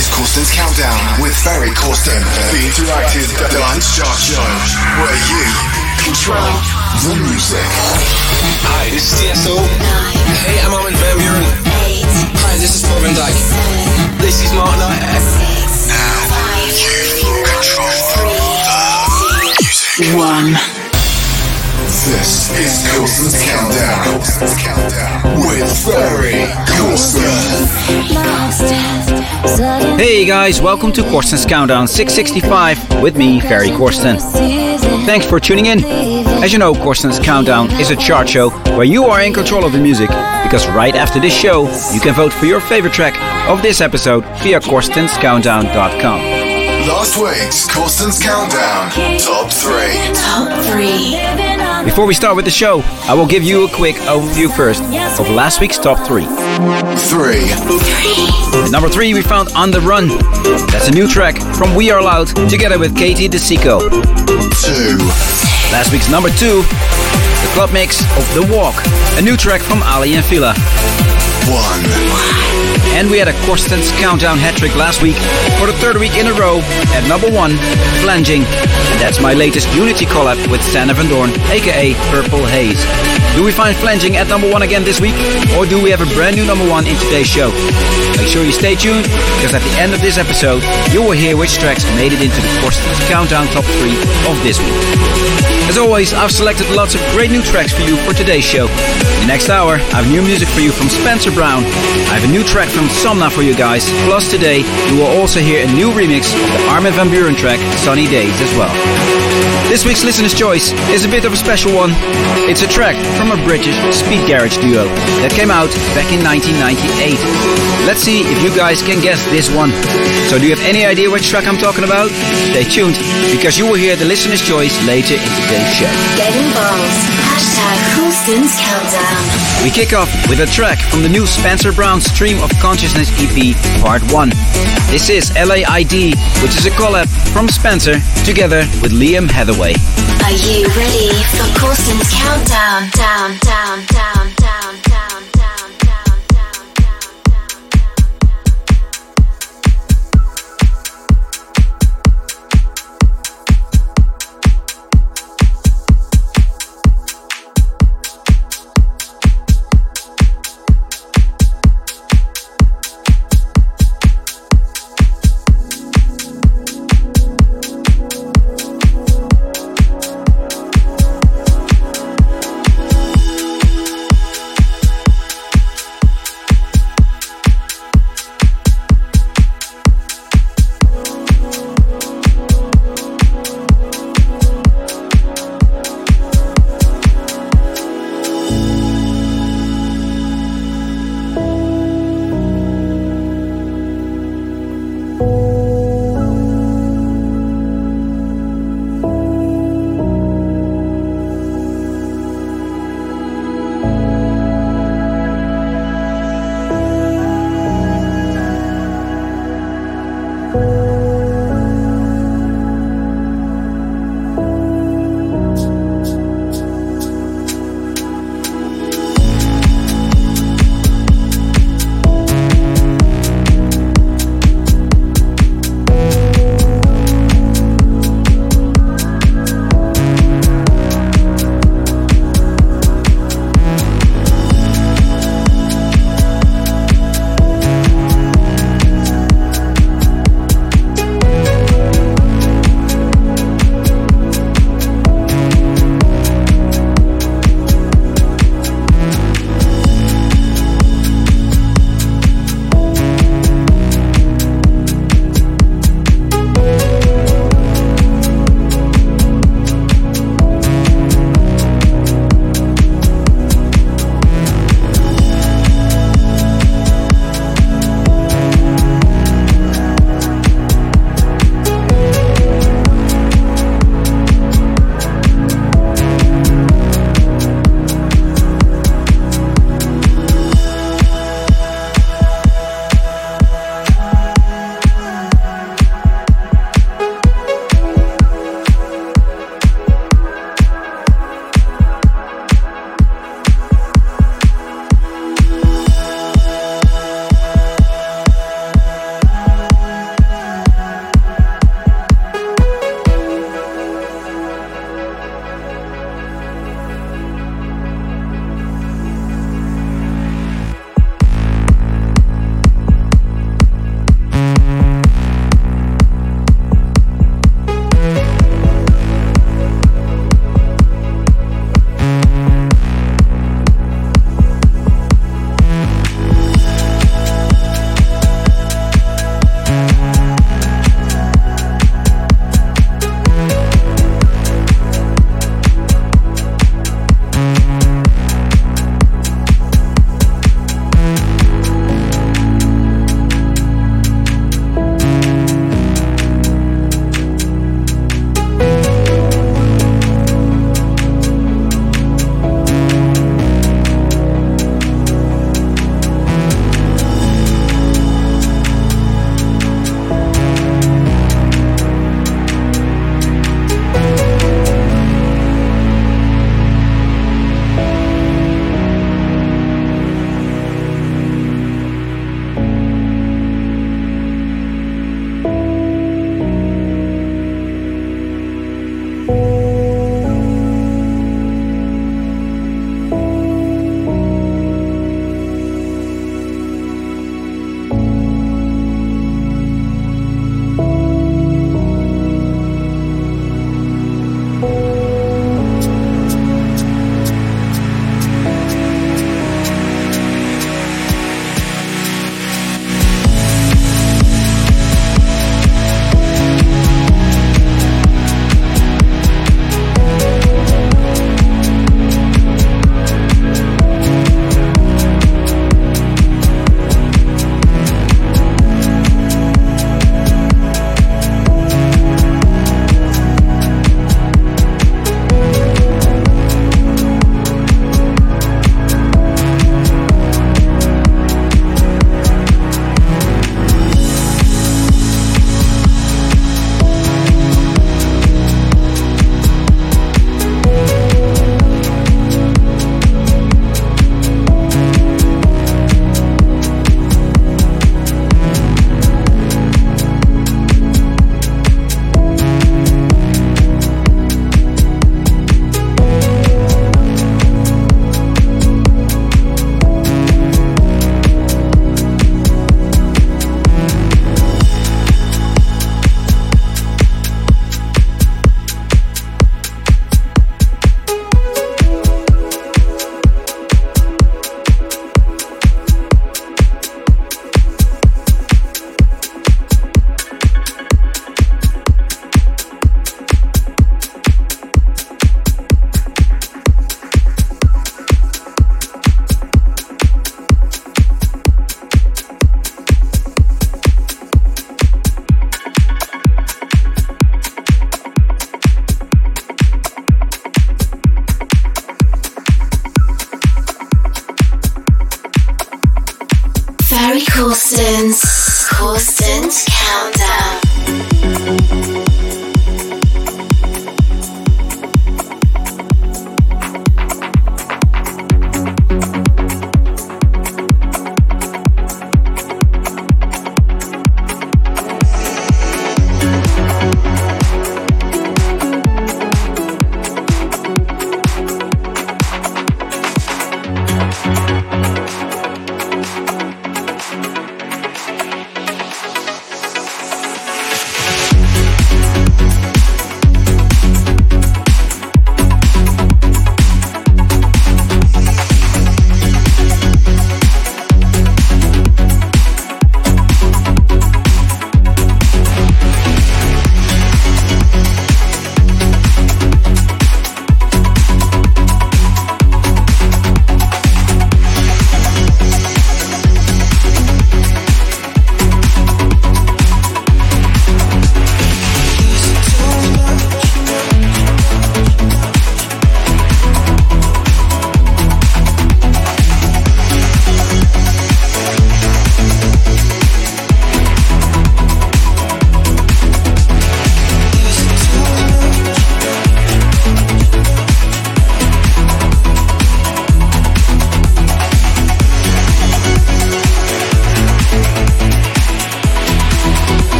is Corsten's Countdown with Ferry Corsten, the interactive dance chart show where you control the music. Hi, this is Tiësto. Hey, I'm Armin van Buuren. Hi, this is Paul van Dyk. This is Mark Knight. Now you control the music. One. This is Corsten's Countdown with Ferry Corsten. Hey guys, welcome to Corsten's Countdown 665 with me, Ferry Corsten. Thanks for tuning in. As you know, Corsten's Countdown is a chart show where you are in control of the music because right after this show, you can vote for your favorite track of this episode via corstenscountdown.com. Last week's Corsten's Countdown Top 3. Top three. Before we start with the show, I will give you a quick overview first of last week's top 3. 3. At number 3, we found On the Run. That's a new track from We Are Loud together with Katie DeSico. 2. Last week's number 2, the club mix of The Walk, a new track from Aly and Fila. 1. And we had a Corsten's Countdown hat trick last week for the third week in a row at number 1, Flanging. And that's my latest Unity collab with Sander Van Doorn, aka Purple Haze. Do we find Flanging at number 1 again this week? Or do we have a brand new number 1 in today's show? Make sure you stay tuned, because at the end of this episode, you will hear which tracks made it into the Corsten's Countdown Top 3 of this week. As always, I've selected lots of great new tracks for you for today's show. In the next hour, I have new music for you from Spencer Brown. I have a new track from Somna for you guys. Plus today, you will also hear a new remix of the Armin van Buuren track Sunny Days as well. This week's listener's choice is a bit of a special one. It's a track from a British speed garage duo that came out back in 1998. Let's see if you guys can guess this one. So do you have any idea which track I'm talking about? Stay tuned because you will hear the listener's choice later in today's show. Get involved. Hashtag Countdown. We kick off with a track from the new Spencer Brown Stream of Consciousness EP Part 1. This is LAID, which is a collab from Spencer together with Liam Hathaway. Are you ready for Corsten's Countdown? Down, down, down, down,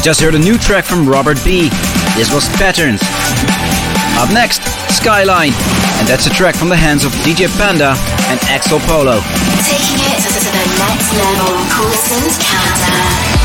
You just heard a new track from Robert B. This was Patterns. Up next, Skyline, and that's a track from the hands of DJ Panda and Axel Polo. Taking it to the next level, Corsten's Countdown.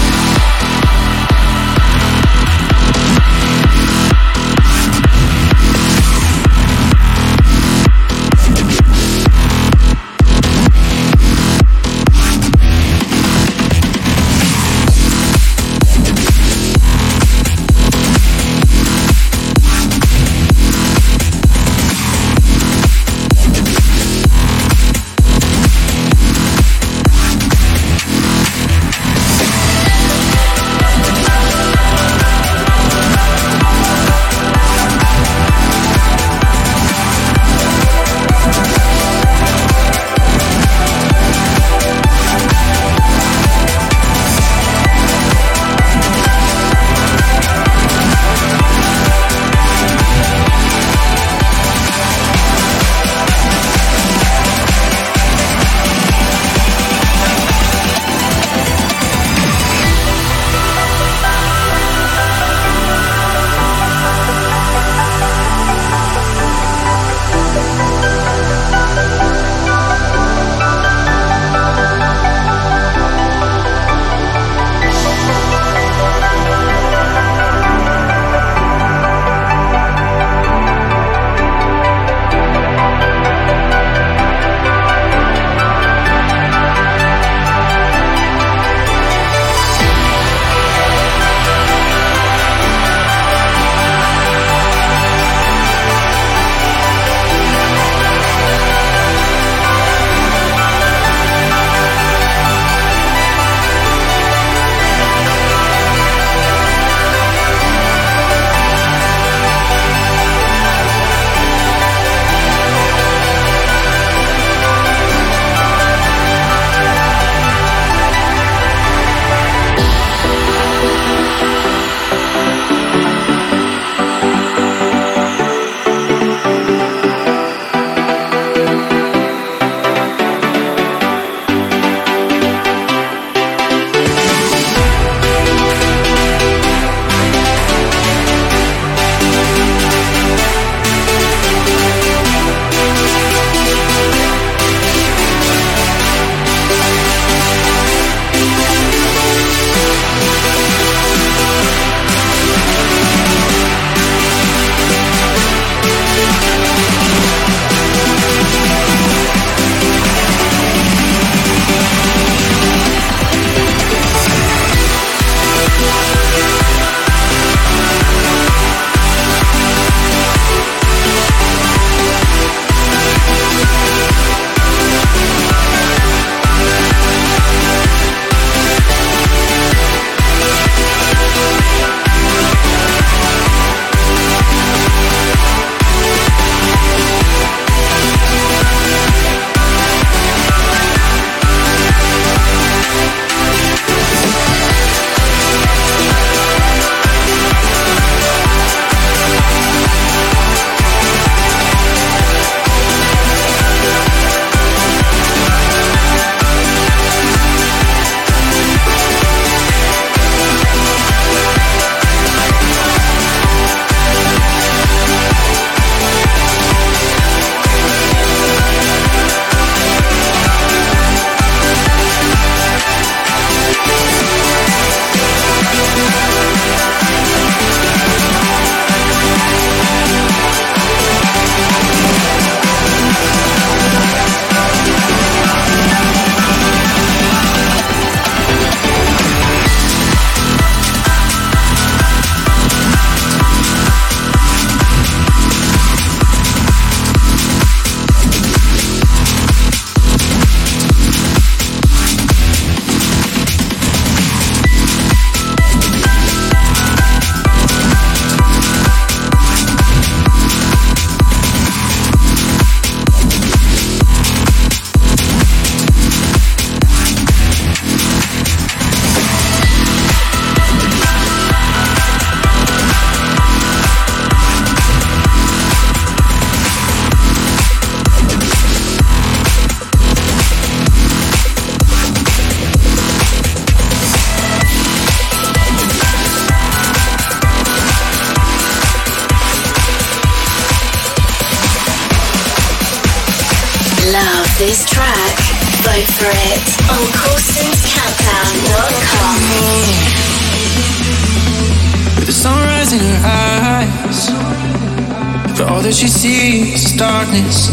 That she sees darkness.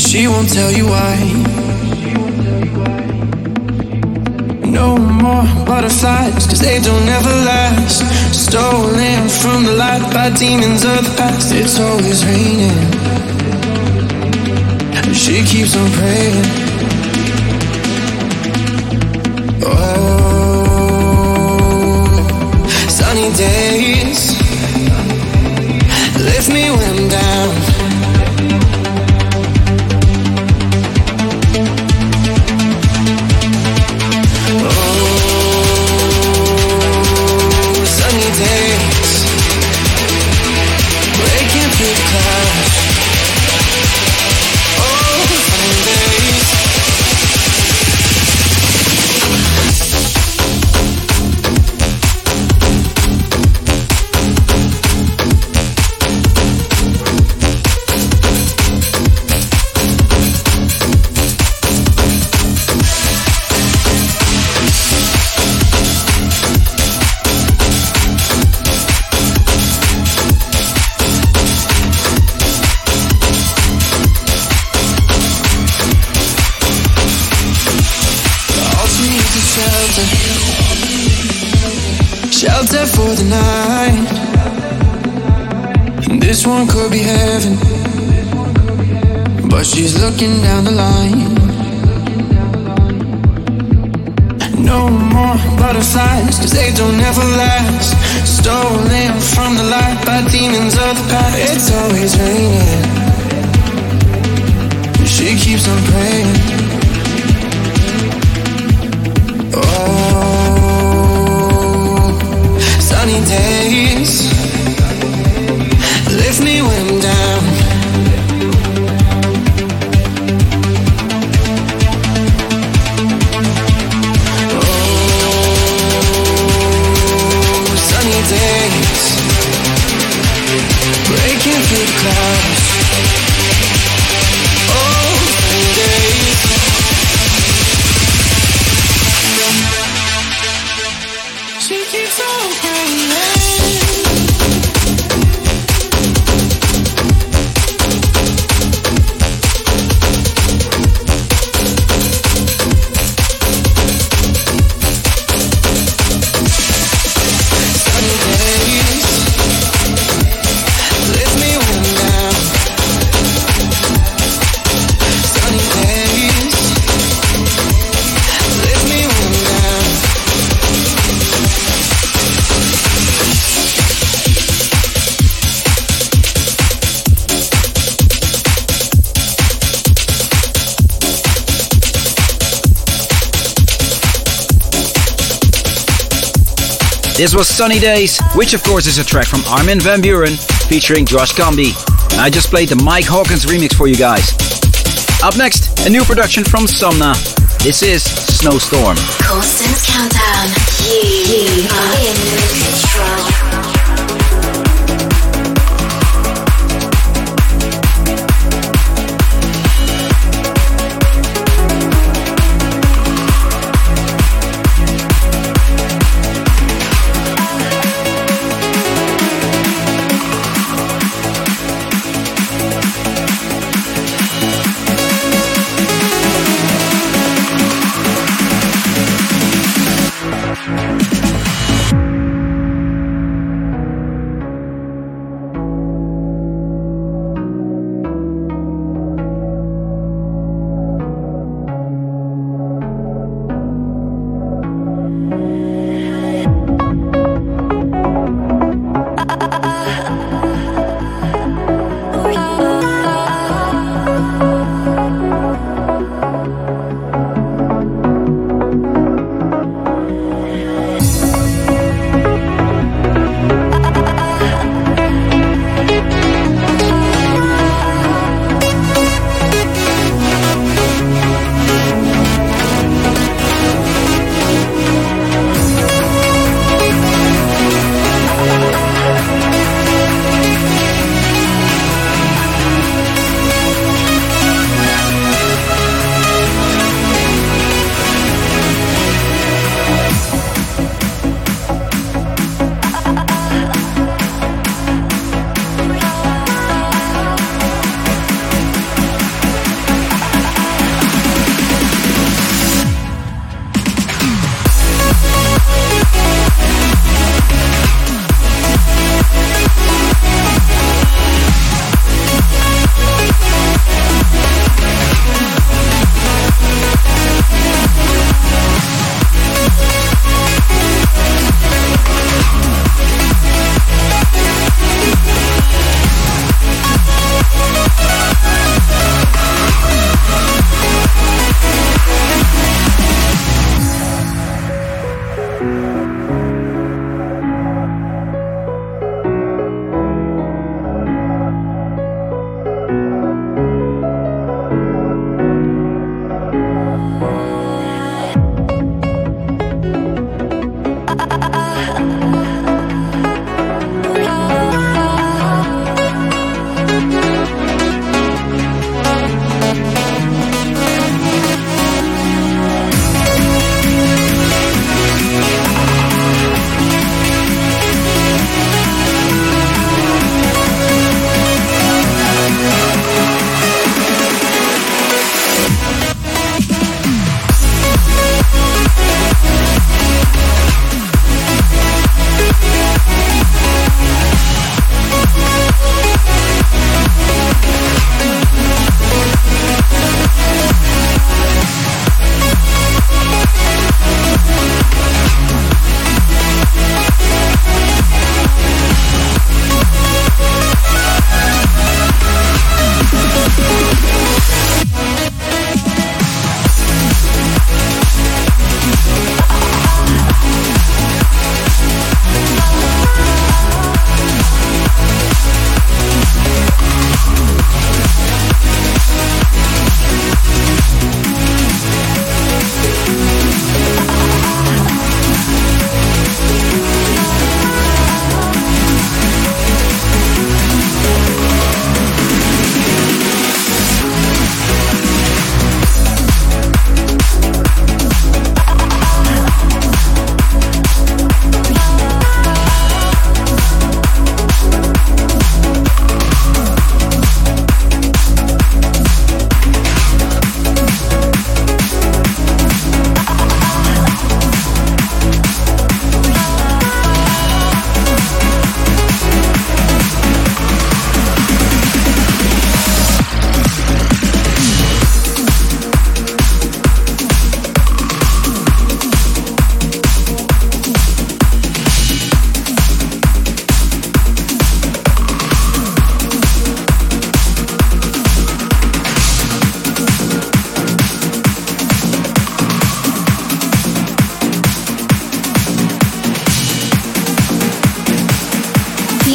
She won't tell you why. No more butterflies, cause they don't ever last. Stolen from the light by demons of the past. It's always raining. She keeps on praying. Looking down the line. No more butterflies, cause they don't ever last. Stolen from the light by demons of the past. It's always raining. She keeps on praying. This was Sunny Days, which of course is a track from Armin van Buuren featuring Josh Cumbee. I just played the Mike Hawkins remix for you guys. Up next, a new production from Somna. This is Snowstorm. Countdown. You are in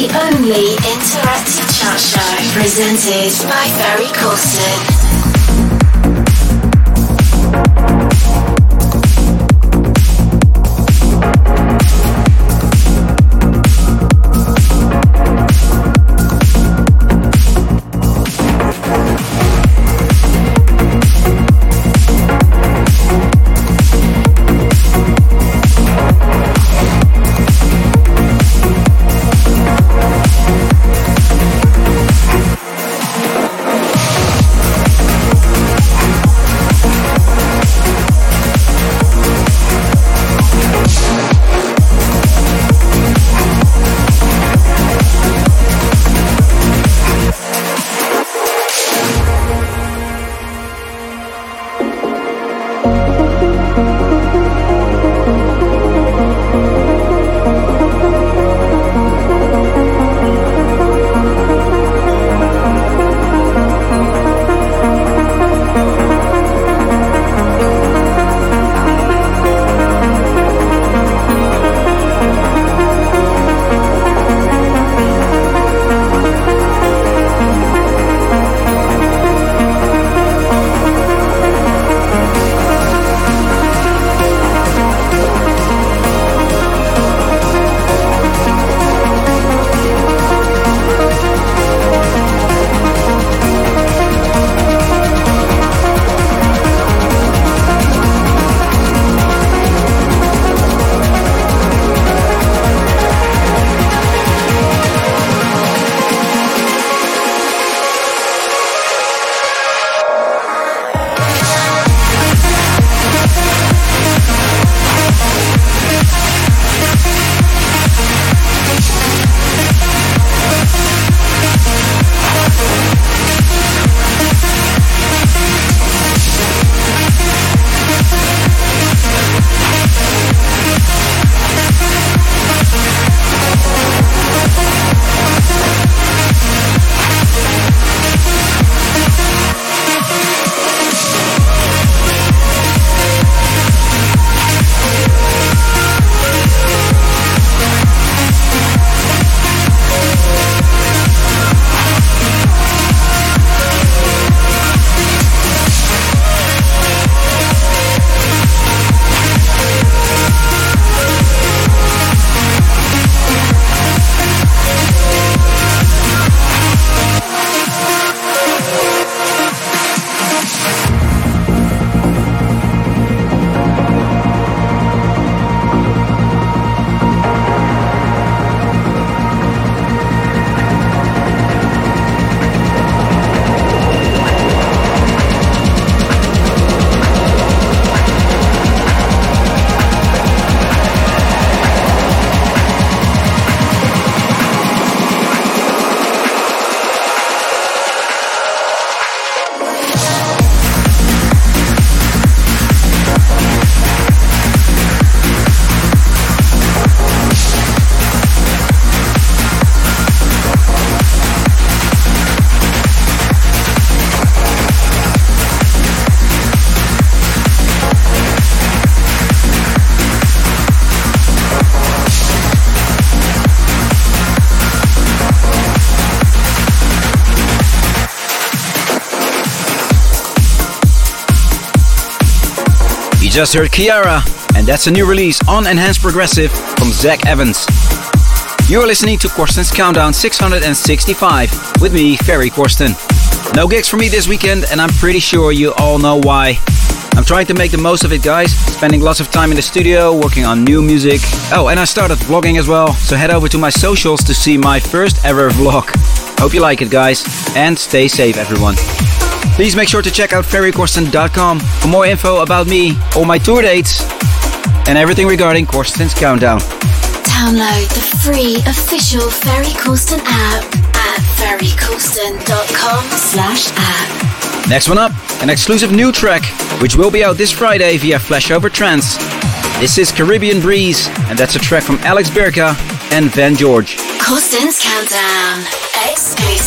the only interactive chat show presented by Ferry Corsten. Just heard Kiara, and that's a new release on Enhanced Progressive from Zach Evans. You're listening to Corsten's Countdown 665 with me, Ferry Corsten. No gigs for me this weekend, and I'm pretty sure you all know why. I'm trying to make the most of it, guys. Spending lots of time in the studio, working on new music. Oh, and I started vlogging as well, so head over to my socials to see my first ever vlog. Hope you like it, guys, and stay safe, everyone. Please make sure to check out ferrycorsten.com for more info about me, all my tour dates, and everything regarding Corsten's Countdown. Download the free official Ferry Corsten app at ferrycorsten.com slash app. Next one up, an exclusive new track, which will be out this Friday via Flashover Trance. This is Caribbean Breeze, and that's a track from Alex Berka and Van George. Corsten's Countdown, exclusive.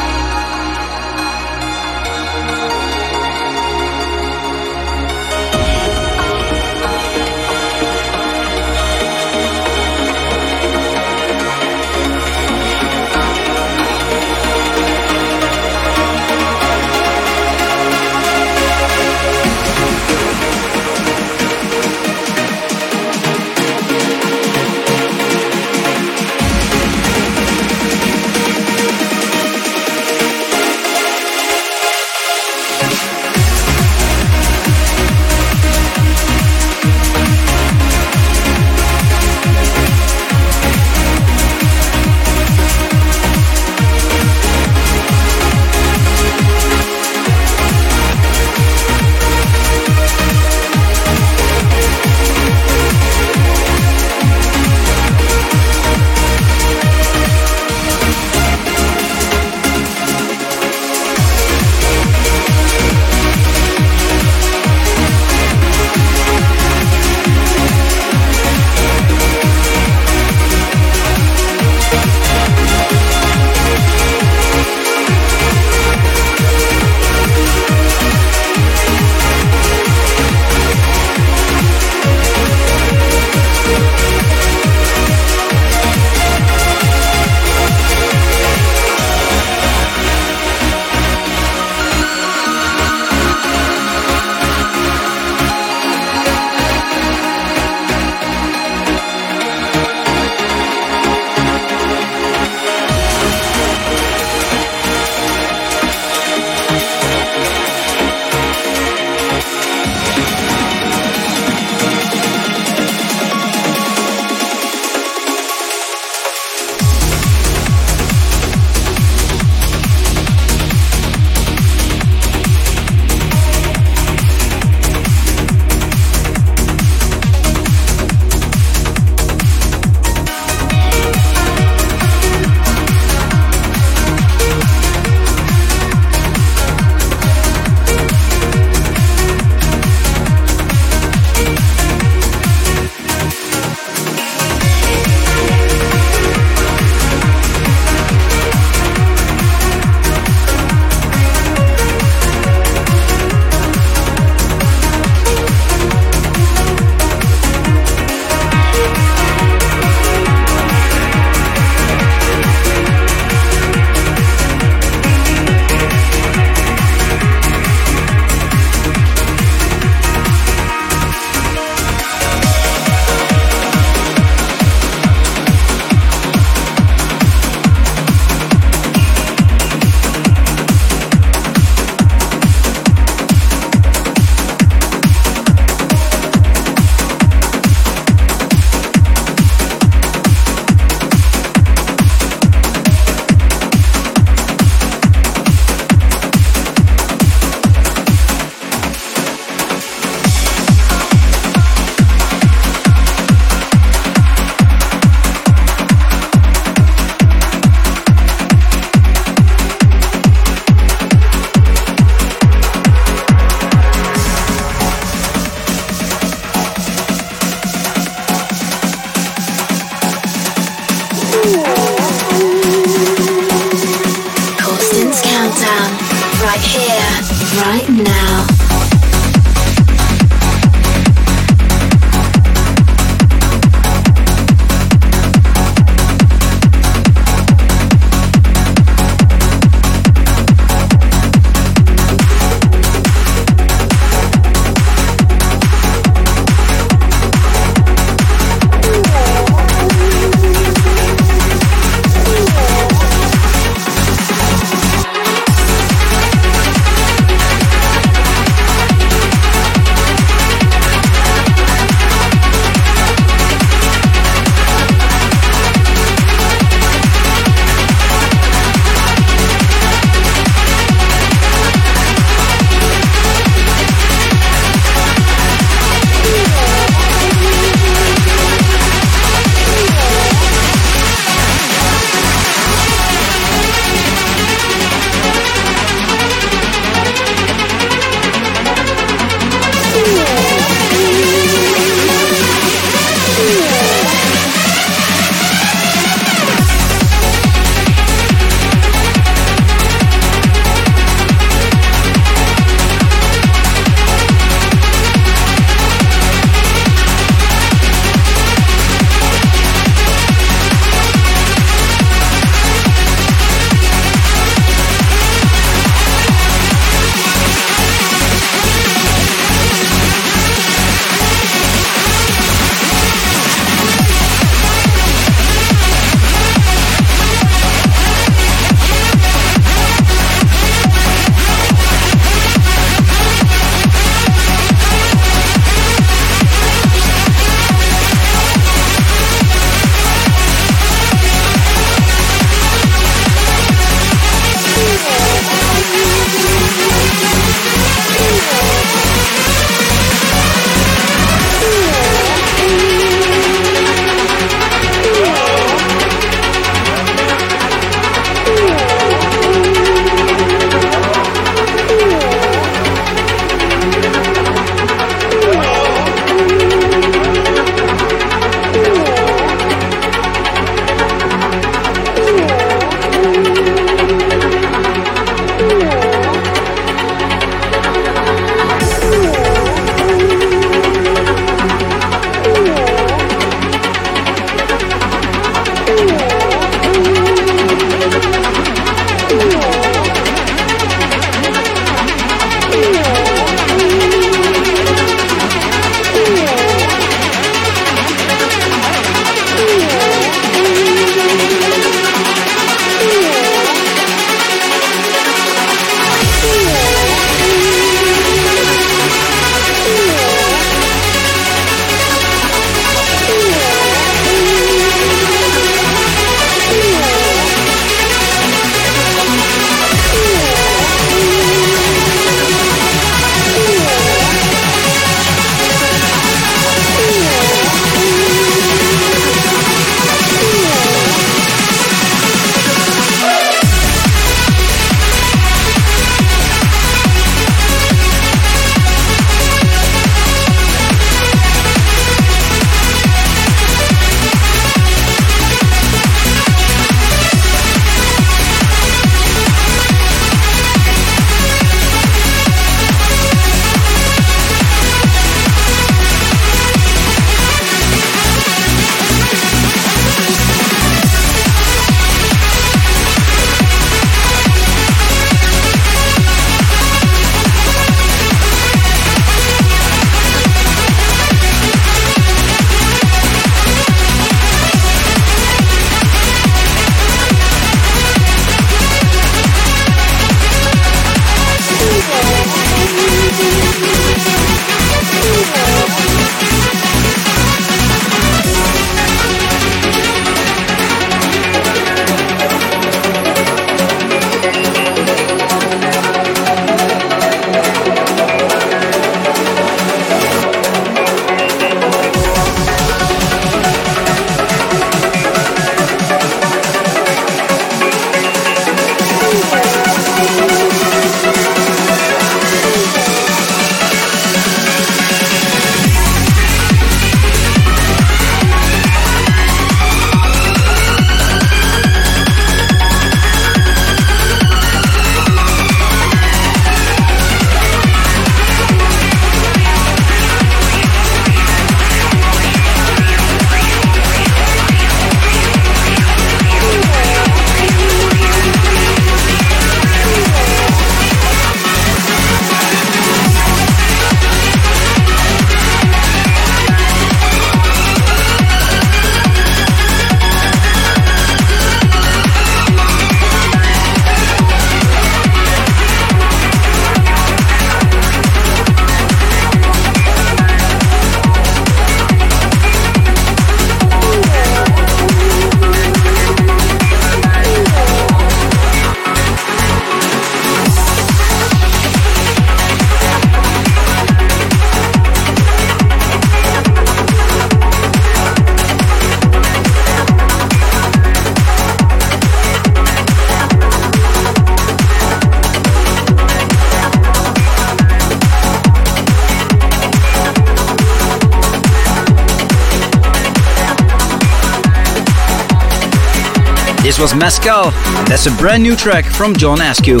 Mescal, and that's a brand new track from John Askew.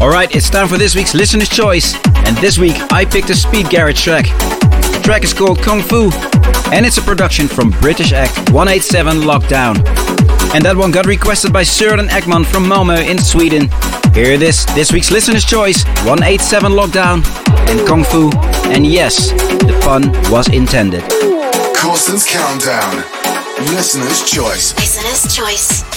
Alright, it's time for this week's Listener's Choice, and this week I picked a speed garage track. The track is called Kung Fu, and it's a production from British act 187 Lockdown. And that one got requested by Sören Ekman from Malmö in Sweden. Here it is, this week's Listener's Choice 187 Lockdown and Kung Fu. And yes, the pun was intended. Corsten's Countdown. Listener's Choice. Listener's Choice.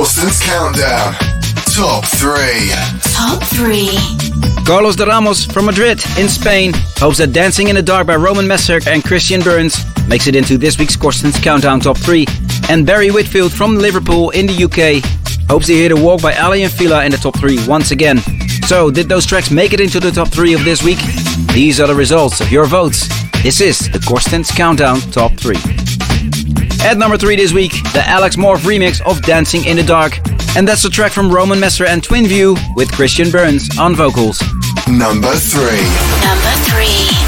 Corsten's Countdown. Top 3. Top 3. Carlos de Ramos from Madrid in Spain hopes that Dancing in the Dark by Roman Messer and Christian Burns makes it into this week's Corsten's Countdown Top 3. And Barry Whitfield from Liverpool in the UK hopes to hear the walk by Aly and Fila in the top 3 once again. So, did those tracks make it into the top 3 of this week? These are the results of your votes. This is the Corsten's Countdown Top 3. At number 3 this week, the Alex Morph remix of Dancing in the Dark. And that's the track from Roman Messer and Twin View with Christian Burns on vocals. Number 3. Number 3.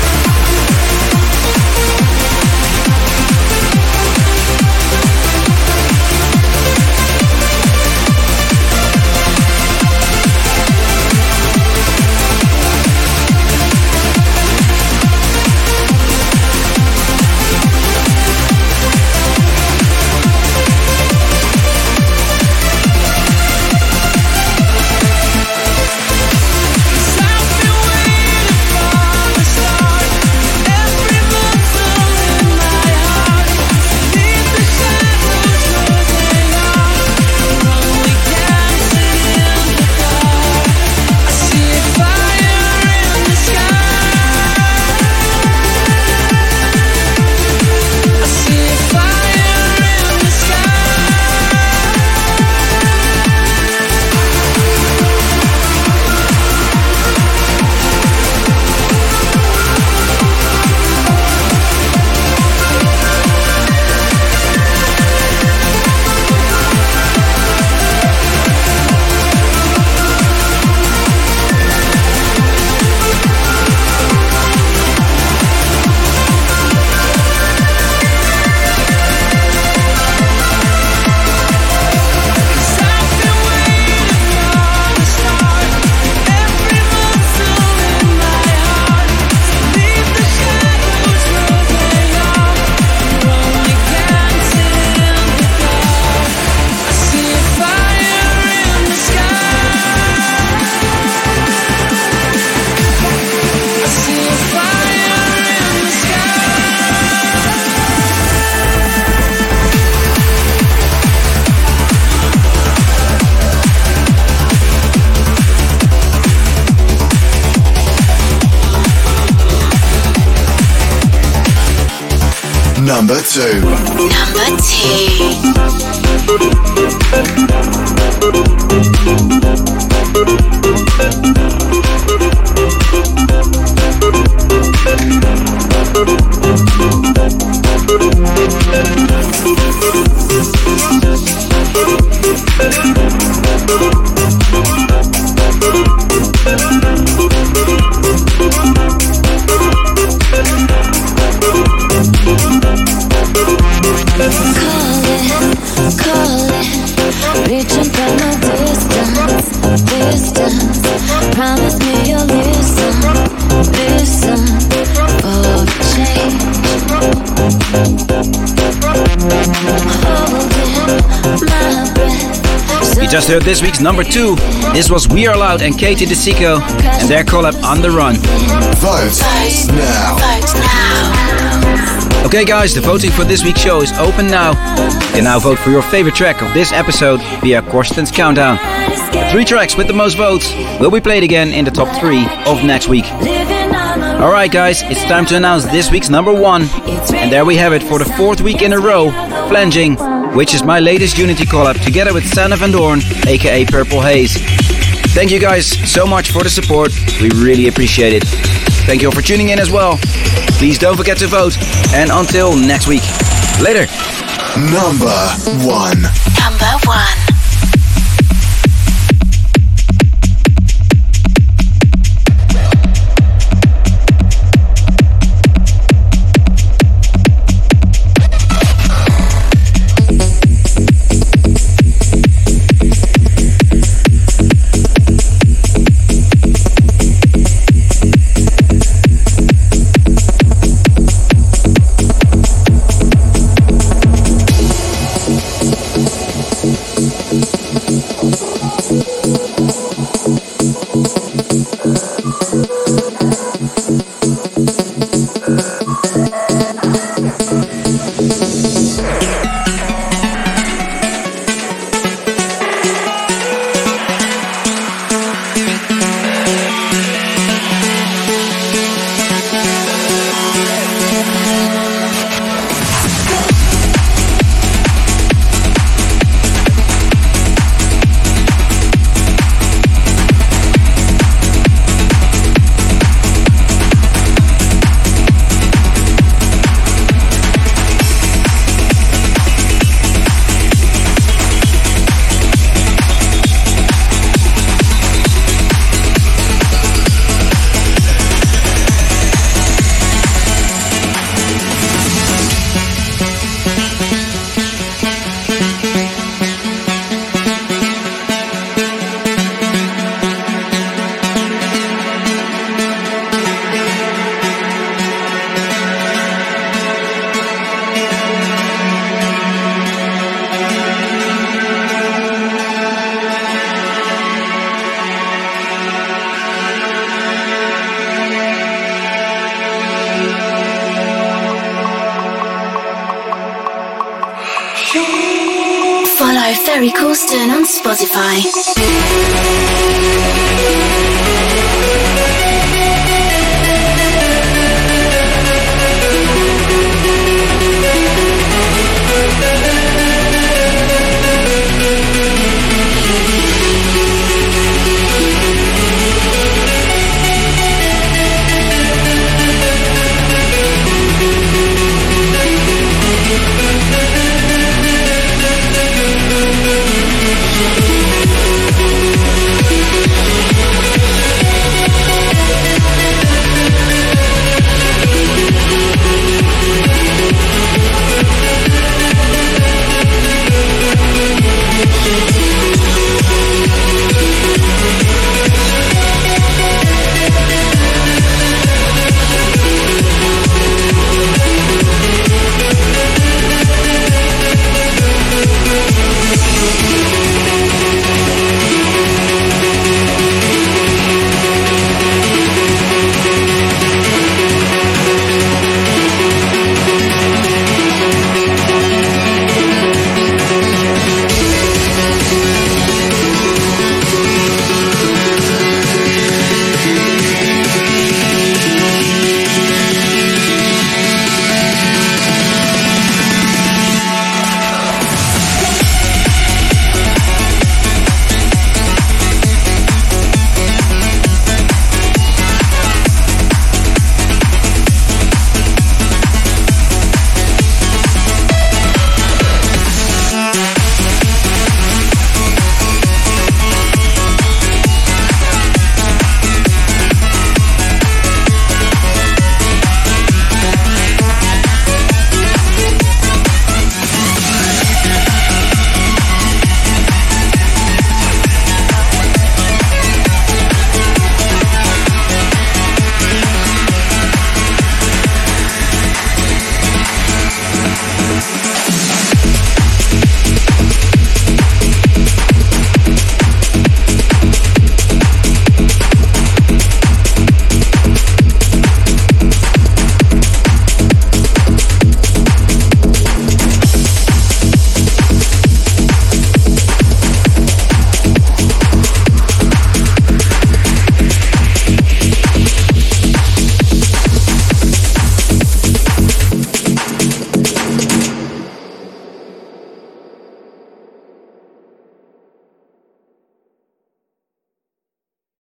Number two. This was We Are Loud and Katie DeSico and their collab On The Run. Vote now. Okay, guys, the voting for this week's show is open now. You can now vote for your favorite track of this episode via Corsten's Countdown. Three tracks with the most votes will be played again in the top three of next week. Alright, guys, it's time to announce this week's number one. And there we have it for the fourth week in a row Flanging which is my latest Unity collab together with Sander Van Doorn, aka Purple Haze. Thank you guys so much for the support. We really appreciate it. Thank you all for tuning in as well. Please don't forget to vote. And until next week. Later. Number one. Number one.